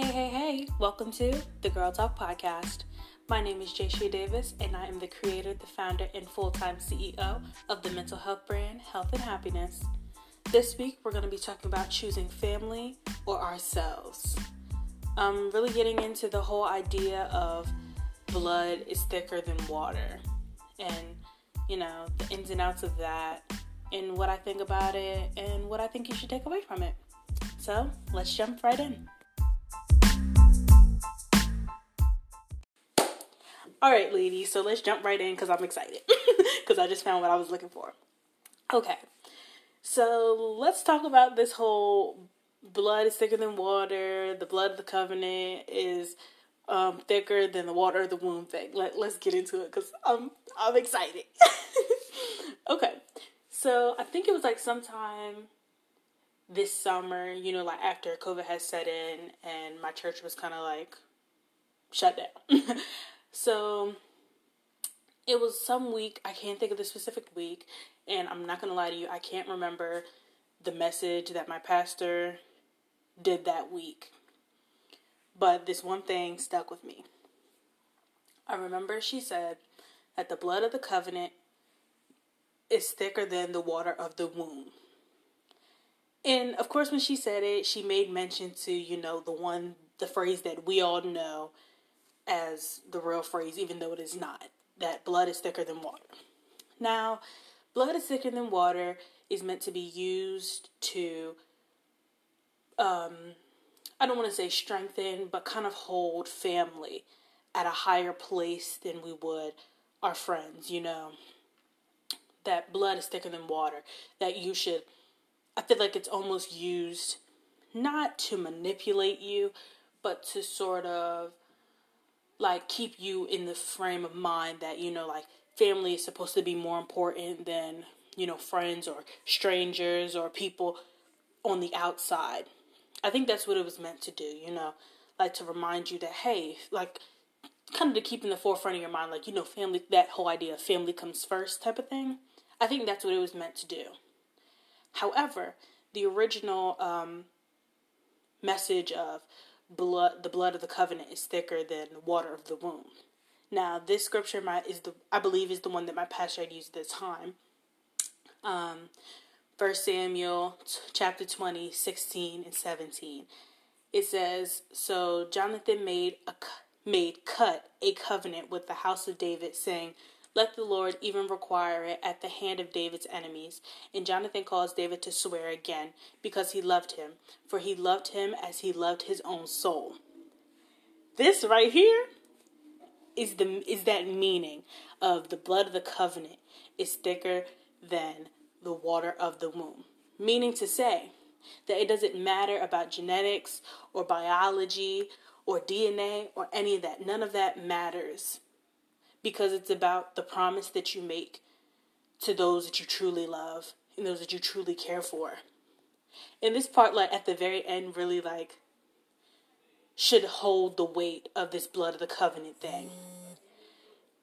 Hey, hey, hey, welcome to the Girl Talk Podcast. My name is Jay Davis, and I am the creator, the founder, and full time CEO of the mental health brand Health and Happiness. This week, we're going to be talking about choosing family or ourselves. I'm really getting into the whole idea of blood is thicker than water, and you know, the ins and outs of that, and what I think about it, and what I think you should take away from it. So, let's jump right in. All right, ladies, so let's jump right in because I'm excited because I just found what I was looking for. Okay, so let's talk about this whole blood is thicker than water, the blood of the covenant is um, thicker than the water of the womb thing. Let, let's get into it because I'm, I'm excited. okay, so I think it was like sometime this summer, you know, like after COVID had set in and my church was kind of like shut down. So it was some week, I can't think of the specific week, and I'm not going to lie to you, I can't remember the message that my pastor did that week. But this one thing stuck with me. I remember she said that the blood of the covenant is thicker than the water of the womb. And of course, when she said it, she made mention to, you know, the one, the phrase that we all know as the real phrase, even though it is not. That blood is thicker than water. Now, blood is thicker than water is meant to be used to, um, I don't want to say strengthen, but kind of hold family at a higher place than we would our friends, you know. That blood is thicker than water. That you should, I feel like it's almost used not to manipulate you, but to sort of like keep you in the frame of mind that you know like family is supposed to be more important than you know friends or strangers or people on the outside. I think that's what it was meant to do you know like to remind you that hey like kind of to keep in the forefront of your mind like you know family that whole idea of family comes first type of thing. I think that's what it was meant to do. However the original um, message of blood the blood of the covenant is thicker than the water of the womb. Now, this scripture my is the I believe is the one that my pastor had used this time. Um, First Samuel chapter 20, 16 and 17. It says, So Jonathan made a made cut a covenant with the house of David, saying, let the Lord even require it at the hand of David's enemies. And Jonathan caused David to swear again, because he loved him, for he loved him as he loved his own soul. This right here is the is that meaning of the blood of the covenant is thicker than the water of the womb. Meaning to say that it doesn't matter about genetics or biology or DNA or any of that. None of that matters because it's about the promise that you make to those that you truly love and those that you truly care for. And this part, like at the very end, really like should hold the weight of this blood of the covenant thing.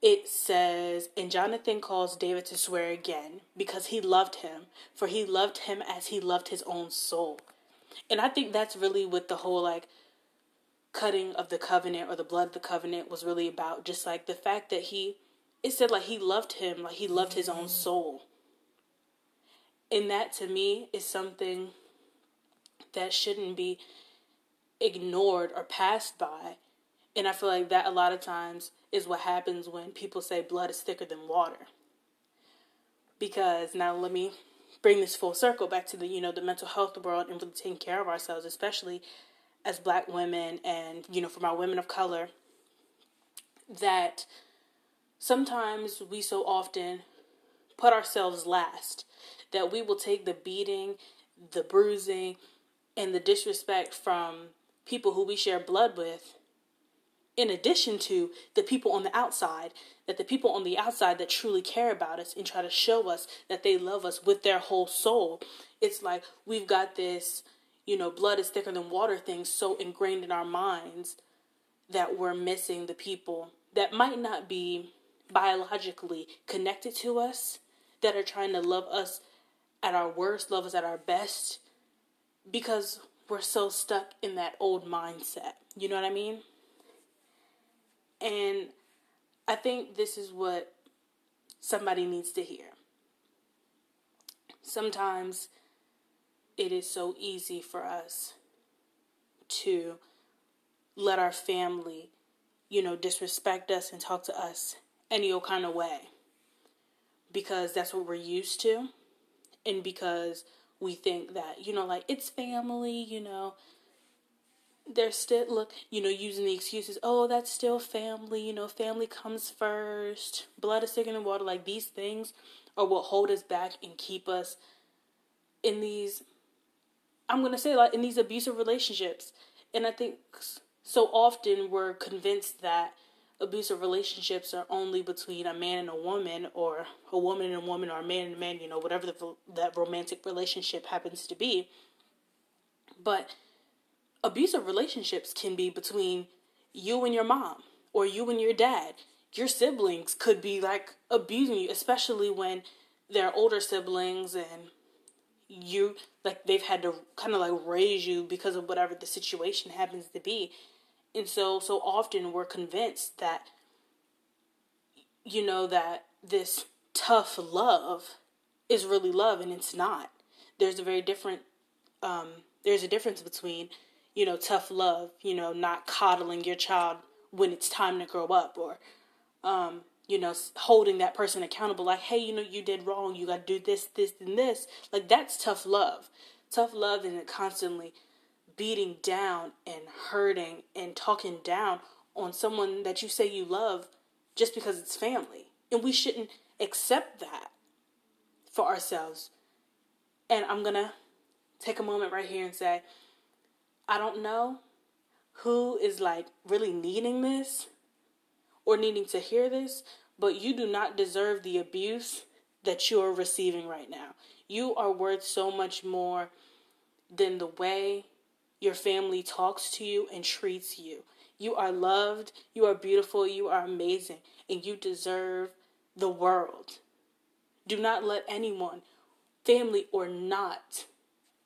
It says, and Jonathan calls David to swear again because he loved him, for he loved him as he loved his own soul. And I think that's really what the whole like cutting of the covenant or the blood of the covenant was really about just like the fact that he it said like he loved him like he loved his own mm-hmm. soul. And that to me is something that shouldn't be ignored or passed by. And i feel like that a lot of times is what happens when people say blood is thicker than water. Because now let me bring this full circle back to the you know the mental health world and really taking care of ourselves especially as black women and, you know, for my women of color, that sometimes we so often put ourselves last, that we will take the beating, the bruising, and the disrespect from people who we share blood with, in addition to the people on the outside, that the people on the outside that truly care about us and try to show us that they love us with their whole soul. It's like we've got this you know, blood is thicker than water things so ingrained in our minds that we're missing the people that might not be biologically connected to us, that are trying to love us at our worst, love us at our best, because we're so stuck in that old mindset. You know what I mean? And I think this is what somebody needs to hear. Sometimes it is so easy for us to let our family, you know, disrespect us and talk to us any old kind of way. Because that's what we're used to. And because we think that, you know, like it's family, you know, they're still look you know using the excuses oh that's still family you know family comes first. Blood is thicker than water. Like these things are what hold us back and keep us in these i'm to say like in these abusive relationships and i think so often we're convinced that abusive relationships are only between a man and a woman or a woman and a woman or a man and a man you know whatever the, that romantic relationship happens to be but abusive relationships can be between you and your mom or you and your dad. Your siblings could be like abusing you, especially when they're older siblings and you like they've had to kind of like raise you because of whatever the situation happens to be. And so so often we're convinced that you know that this tough love is really love and it's not. There's a very different um there's a difference between you know, tough love, you know, not coddling your child when it's time to grow up or, um, you know, holding that person accountable, like, hey, you know, you did wrong, you got to do this, this, and this. Like, that's tough love. Tough love isn't constantly beating down and hurting and talking down on someone that you say you love just because it's family. And we shouldn't accept that for ourselves. And I'm going to take a moment right here and say, I don't know who is like really needing this or needing to hear this, but you do not deserve the abuse that you are receiving right now. You are worth so much more than the way your family talks to you and treats you. You are loved, you are beautiful, you are amazing, and you deserve the world. Do not let anyone, family or not,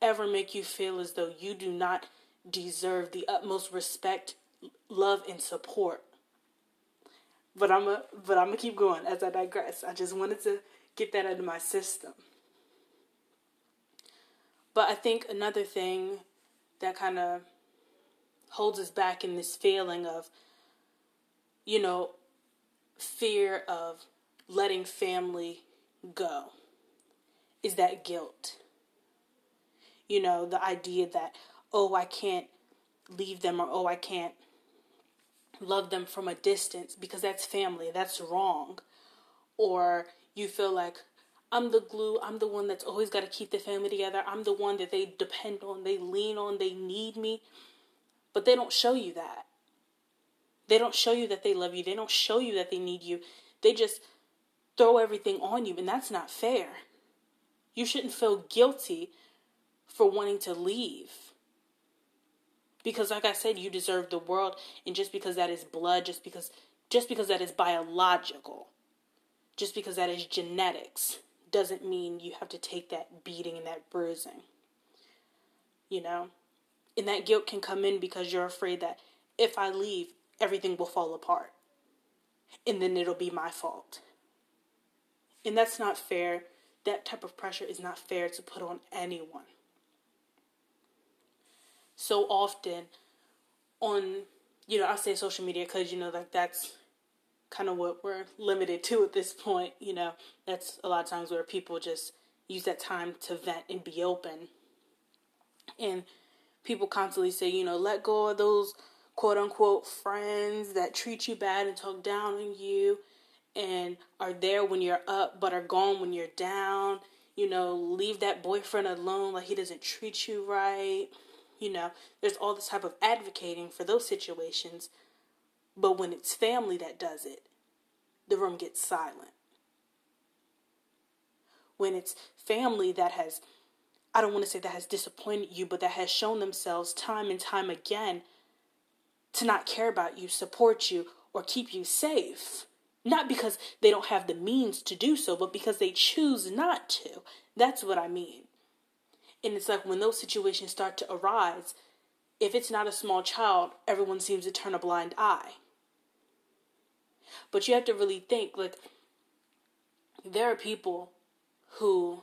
ever make you feel as though you do not deserve the utmost respect, love, and support. But I'm a, but I'm gonna keep going as I digress. I just wanted to get that out of my system. But I think another thing that kind of holds us back in this feeling of, you know, fear of letting family go is that guilt. You know, the idea that, oh, I can't leave them or oh, I can't love them from a distance because that's family. That's wrong. Or you feel like I'm the glue, I'm the one that's always got to keep the family together. I'm the one that they depend on, they lean on, they need me. But they don't show you that. They don't show you that they love you. They don't show you that they need you. They just throw everything on you, and that's not fair. You shouldn't feel guilty for wanting to leave. Because like I said, you deserve the world and just because that is blood, just because just because that is biological, just because that is genetics doesn't mean you have to take that beating and that bruising. You know? And that guilt can come in because you're afraid that if I leave, everything will fall apart. And then it'll be my fault. And that's not fair. That type of pressure is not fair to put on anyone so often on you know I say social media because you know like that's kind of what we're limited to at this point. You know that's a lot of times where people just use that time to vent and be open, and people constantly say you know let go of those quote unquote friends that treat you bad and talk down on you and are there when you're up but are gone when you're down. You know, leave that boyfriend alone like he doesn't treat you right you know, there's all this type of advocating for those situations. But when it's family that does it, the room gets silent. When it's family that has, I don't want to say that has disappointed you, but that has shown themselves time and time again to not care about you, support you, or keep you safe. Not because they don't have the means to do so, but because they choose not to. That's what I mean. And it's like when those situations start to arise, if it's not a small child, everyone seems to turn a blind eye. But you have to really think like there are people who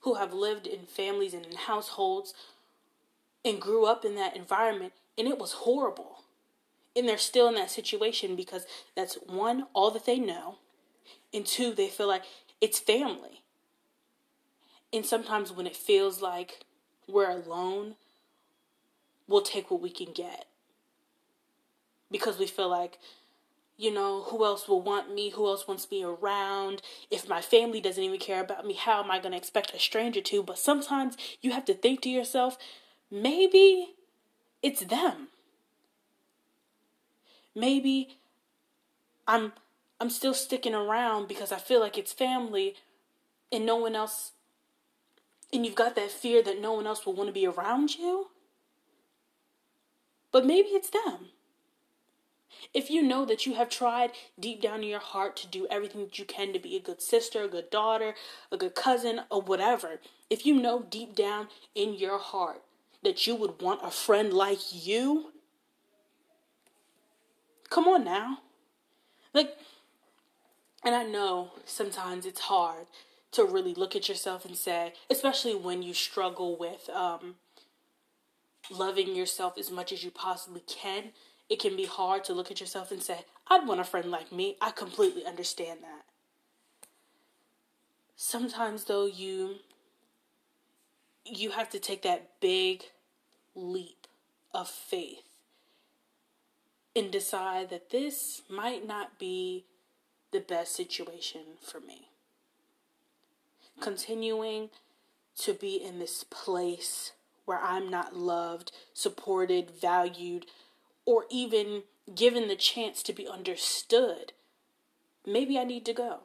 who have lived in families and in households and grew up in that environment and it was horrible. And they're still in that situation because that's one, all that they know, and two, they feel like it's family. And sometimes when it feels like we're alone, we'll take what we can get. Because we feel like, you know, who else will want me? Who else wants me around? If my family doesn't even care about me, how am I going to expect a stranger to? But sometimes you have to think to yourself, maybe it's them. Maybe I'm I'm still sticking around because I feel like it's family and no one else and you've got that fear that no one else will want to be around you. But maybe it's them. If you know that you have tried deep down in your heart to do everything that you can to be a good sister, a good daughter, a good cousin, or whatever, if you know deep down in your heart that you would want a friend like you, come on now. Like, and I know sometimes it's hard to really look at yourself and say, especially when you struggle with um, loving yourself as much as you possibly can, it can be hard to look at yourself and say, I'd want a friend like me. I completely understand that. Sometimes though you you have to take that big leap of faith and decide that this might not be the best situation for me continuing to be in this place where I'm not loved, supported, valued, or even given the chance to be understood, maybe I need to go.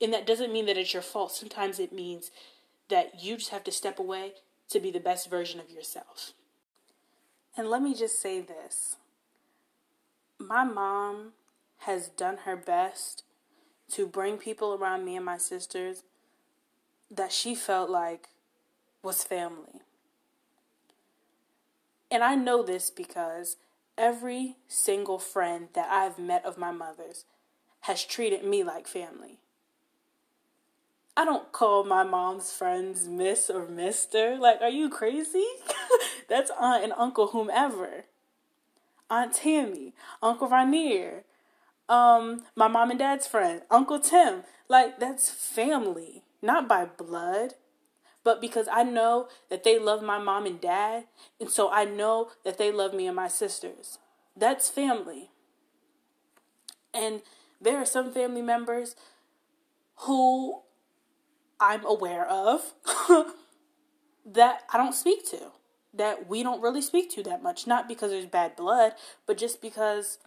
And that doesn't mean that it's your fault. Sometimes it means that you just have to step away to be the best version of yourself. And let me just say this my mom has done her best to bring people around me and my sisters that she felt like was family. And I know this because every single friend that I've met of my mother's has treated me like family. I don't call my mom's friends Miss or Mister. Like, are you crazy? That's Aunt and Uncle whomever. Aunt Tammy, Uncle Rainier, um, my mom and dad's friend, Uncle Tim. Like, that's family, not by blood, but because I know that they love my mom and dad, and so I know that they love me and my sisters. That's family. And there are some family members who I'm aware of that I don't speak to, that we don't really speak to that much. Not because there's bad blood, but just because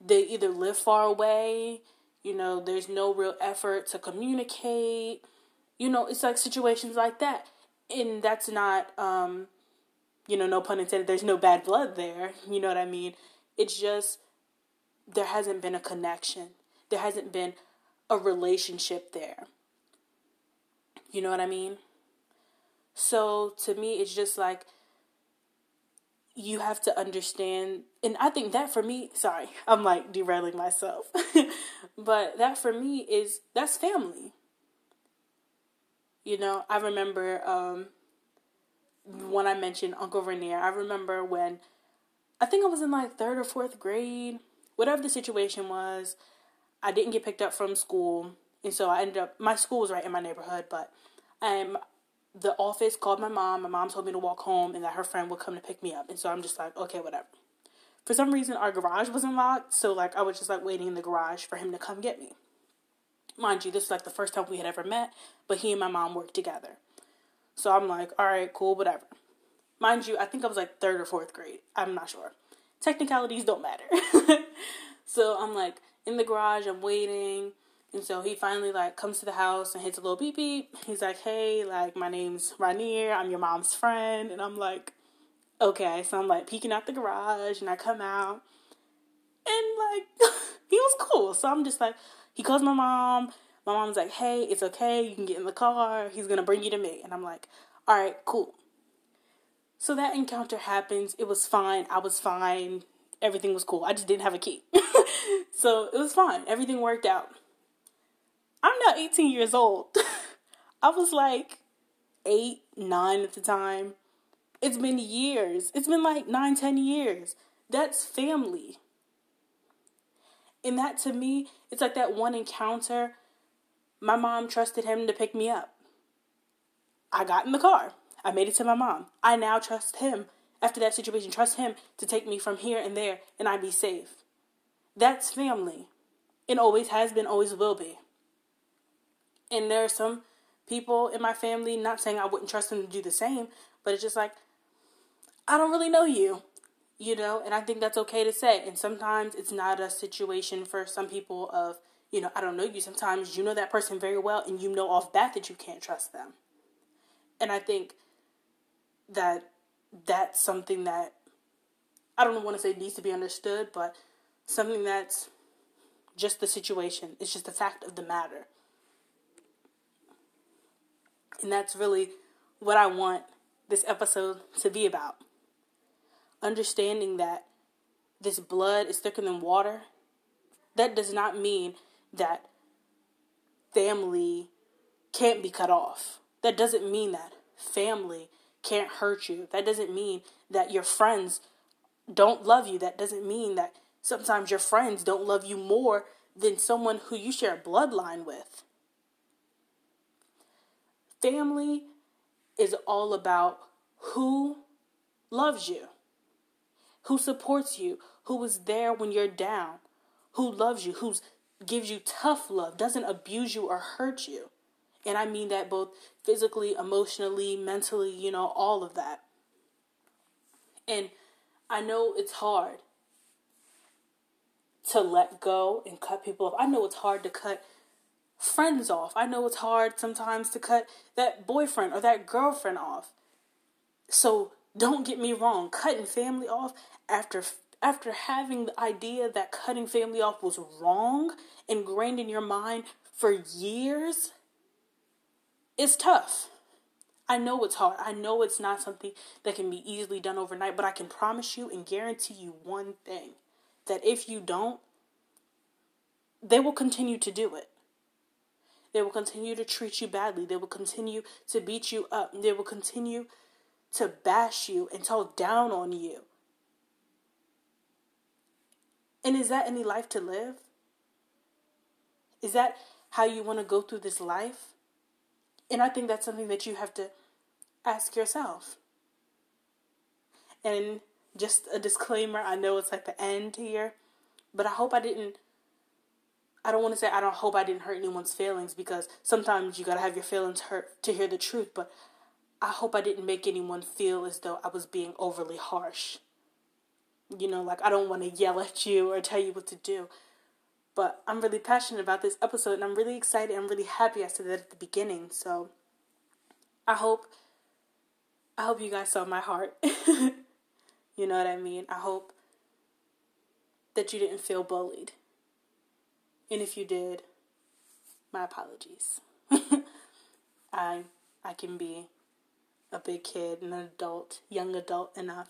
they either live far away, you know, there's no real effort to communicate. You know, it's like situations like that. And that's not um you know, no pun intended, there's no bad blood there. You know what I mean? It's just there hasn't been a connection. There hasn't been a relationship there. You know what I mean? So to me it's just like you have to understand and i think that for me sorry i'm like derailing myself but that for me is that's family you know i remember um when i mentioned uncle Rainier, i remember when i think i was in like third or fourth grade whatever the situation was i didn't get picked up from school and so i ended up my school was right in my neighborhood but um the office called my mom. My mom told me to walk home and that her friend would come to pick me up. And so I'm just like, okay, whatever. For some reason, our garage wasn't locked. So, like, I was just like waiting in the garage for him to come get me. Mind you, this is like the first time we had ever met, but he and my mom worked together. So I'm like, all right, cool, whatever. Mind you, I think I was like third or fourth grade. I'm not sure. Technicalities don't matter. so I'm like in the garage, I'm waiting. And so he finally like comes to the house and hits a little beep beep. He's like, "Hey, like my name's Rainier. I'm your mom's friend." And I'm like, "Okay." So I'm like peeking out the garage and I come out, and like he was cool. So I'm just like, he calls my mom. My mom's like, hey, it's okay. You can get in the car. He's going to bring you to me. And I'm like, all right, cool. So that encounter happens. It was fine. I was fine. Everything was cool. I just didn't have a key. so it was fine. Everything worked out. I'm now 18 years old. I was like eight, nine at the time. It's been years. It's been like nine, ten years. That's family. And that to me, it's like that one encounter. My mom trusted him to pick me up. I got in the car. I made it to my mom. I now trust him, after that situation, trust him to take me from here and there and I be safe. That's family. It always has been, always will be. And there are some people in my family, not saying I wouldn't trust them to do the same, but it's just like, I don't really know you, you know, and I think that's okay to say. And sometimes it's not a situation for some people of, you know, I don't know you. Sometimes you know that person very well and you know off bat that you can't trust them. And I think that that's something that I don't want to say needs to be understood, but something that's just the situation. It's just the fact of the matter. And that's really what I want this episode to be about. Understanding that this blood is thicker than water, that does not mean that family can't be cut off. That doesn't mean that family can't hurt you. That doesn't mean that your friends don't love you. That doesn't mean that sometimes your friends don't love you more than someone who you share a bloodline with. Family is all about who loves you, who supports you, who is there when you're down, who loves you, who gives you tough love, doesn't abuse you or hurt you. And I mean that both physically, emotionally, mentally, you know, all of that. And I know it's hard to let go and cut people off. I know it's hard to cut friends off. I know it's hard sometimes to cut that boyfriend or that girlfriend off. So don't get me wrong, cutting family off after after having the idea that cutting family off was wrong ingrained in your mind for years it's tough. I know it's hard. I know it's not something that can be easily done overnight, but I can promise you and guarantee you one thing that if you don't, they will continue to do it. They will continue to treat you badly. They will continue to beat you up. They will continue to bash you and talk down on you. And is that any life to live? Is that how you want to go through this life? And I think that's something that you have to ask yourself. And just a disclaimer I know it's like the end here, but I hope I didn't. I don't want to say I don't hope I didn't hurt anyone's feelings because sometimes you gotta have your feelings hurt to hear the truth, but I hope I didn't make anyone feel as though I was being overly harsh. You know, like I don't want to yell at you or tell you what to do. But I'm really passionate about this episode and I'm really excited. I'm really happy I said that at the beginning. So I hope I hope you guys saw my heart. you know what I mean? I hope that you didn't feel bullied. And if you did, my apologies. I I can be a big kid, an adult, young adult enough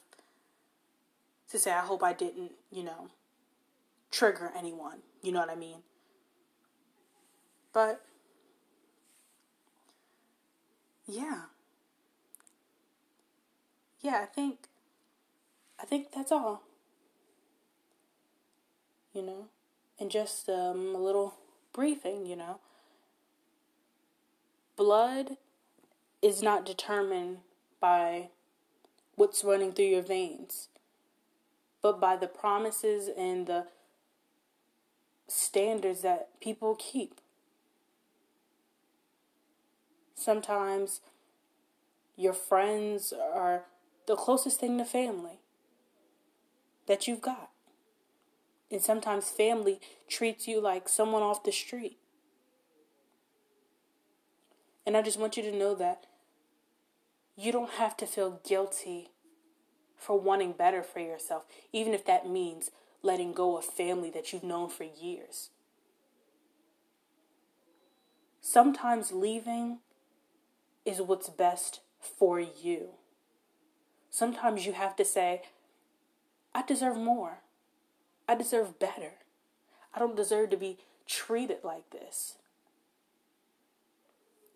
to say I hope I didn't, you know, trigger anyone. You know what I mean? But yeah. Yeah, I think I think that's all. You know, and just um, a little briefing, you know. Blood is not determined by what's running through your veins, but by the promises and the standards that people keep. Sometimes your friends are the closest thing to family that you've got. And sometimes family treats you like someone off the street. And I just want you to know that you don't have to feel guilty for wanting better for yourself, even if that means letting go of family that you've known for years. sometimes leaving is what's best for you. Sometimes you have to say, I deserve more. I deserve better. I don't deserve to be treated like this.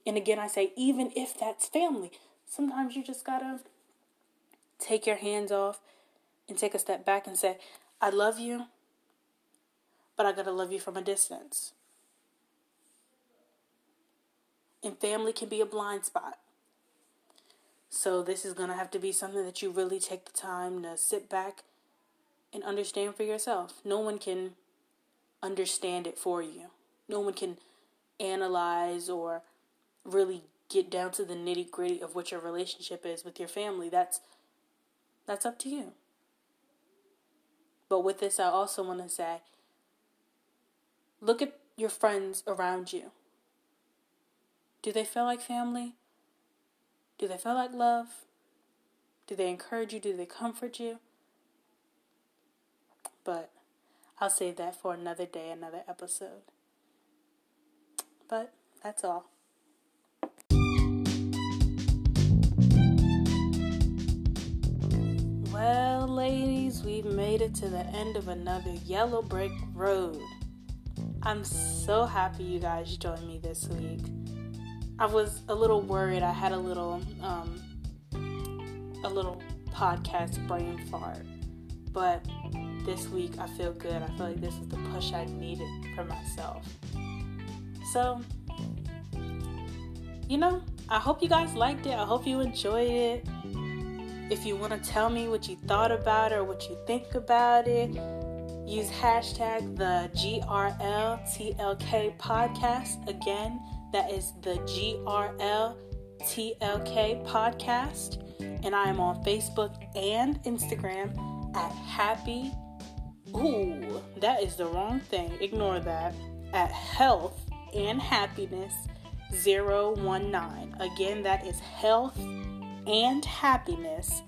And again, I say, even if that's family, sometimes you just gotta take your hands off and take a step back and say, I love you, but I gotta love you from a distance. And family can be a blind spot. So, this is gonna have to be something that you really take the time to sit back and understand for yourself. No one can understand it for you, no one can analyze or really get down to the nitty gritty of what your relationship is with your family. That's that's up to you. But with this, I also want to say look at your friends around you. Do they feel like family? Do they feel like love? Do they encourage you? Do they comfort you? But I'll save that for another day, another episode. But that's all. Ladies, we've made it to the end of another yellow brick road. I'm so happy you guys joined me this week. I was a little worried. I had a little um a little podcast brain fart. But this week I feel good. I feel like this is the push I needed for myself. So, you know, I hope you guys liked it. I hope you enjoyed it. If you want to tell me what you thought about or what you think about it, use hashtag the GRLTLK podcast. Again, that is the GRLTLK podcast. And I am on Facebook and Instagram at happy. Ooh, that is the wrong thing. Ignore that. At health and happiness 019. Again, that is health and happiness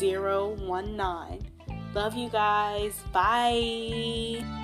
019. Love you guys. Bye.